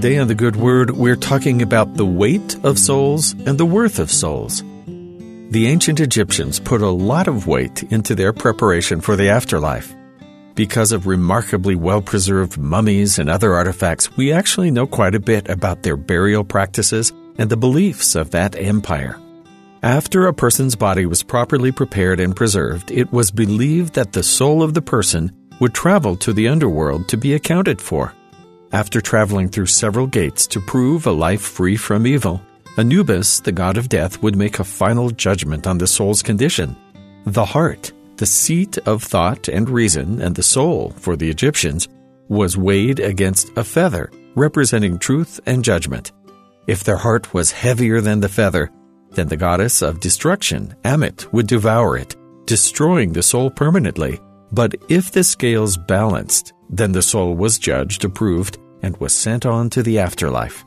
Today on The Good Word, we're talking about the weight of souls and the worth of souls. The ancient Egyptians put a lot of weight into their preparation for the afterlife. Because of remarkably well preserved mummies and other artifacts, we actually know quite a bit about their burial practices and the beliefs of that empire. After a person's body was properly prepared and preserved, it was believed that the soul of the person would travel to the underworld to be accounted for. After traveling through several gates to prove a life free from evil, Anubis, the god of death, would make a final judgment on the soul's condition. The heart, the seat of thought and reason, and the soul, for the Egyptians, was weighed against a feather, representing truth and judgment. If their heart was heavier than the feather, then the goddess of destruction, Ammit, would devour it, destroying the soul permanently. But if the scales balanced, then the soul was judged, approved, and was sent on to the afterlife.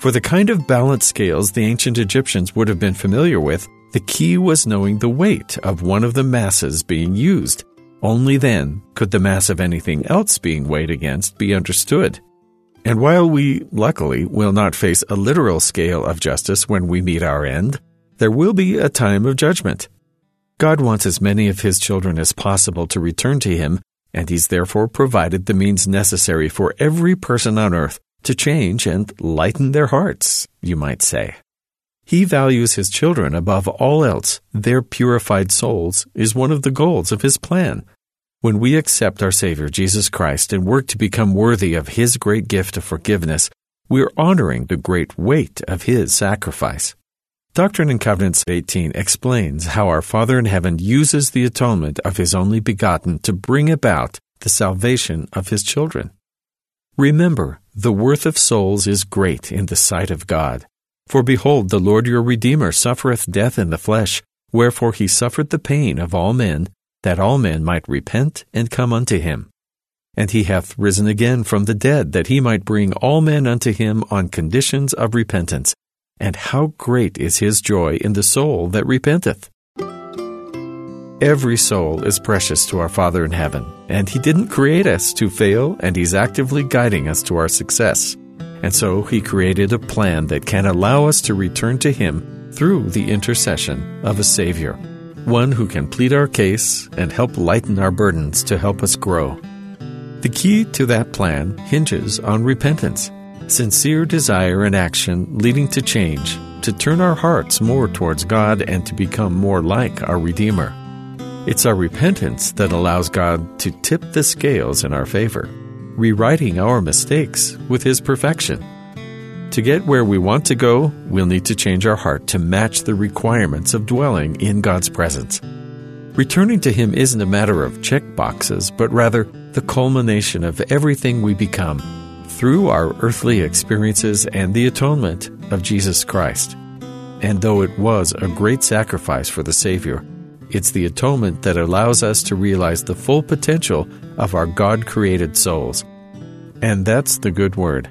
For the kind of balance scales the ancient Egyptians would have been familiar with, the key was knowing the weight of one of the masses being used. Only then could the mass of anything else being weighed against be understood. And while we, luckily, will not face a literal scale of justice when we meet our end, there will be a time of judgment. God wants as many of His children as possible to return to Him and he's therefore provided the means necessary for every person on earth to change and lighten their hearts, you might say. He values his children above all else. Their purified souls is one of the goals of his plan. When we accept our Savior, Jesus Christ, and work to become worthy of his great gift of forgiveness, we are honoring the great weight of his sacrifice. Doctrine and Covenants 18 explains how our Father in heaven uses the atonement of His only begotten to bring about the salvation of His children. Remember, the worth of souls is great in the sight of God. For behold, the Lord your Redeemer suffereth death in the flesh, wherefore he suffered the pain of all men, that all men might repent and come unto him. And he hath risen again from the dead, that he might bring all men unto him on conditions of repentance and how great is his joy in the soul that repenteth. Every soul is precious to our Father in heaven, and he didn't create us to fail, and he's actively guiding us to our success. And so he created a plan that can allow us to return to him through the intercession of a Savior, one who can plead our case and help lighten our burdens to help us grow. The key to that plan hinges on repentance sincere desire and action leading to change, to turn our hearts more towards God and to become more like our Redeemer. It's our repentance that allows God to tip the scales in our favor, rewriting our mistakes with His perfection. To get where we want to go, we'll need to change our heart to match the requirements of dwelling in God's presence. Returning to Him isn't a matter of check boxes, but rather the culmination of everything we become through our earthly experiences and the atonement of Jesus Christ. And though it was a great sacrifice for the Savior, it's the atonement that allows us to realize the full potential of our God created souls. And that's the good word.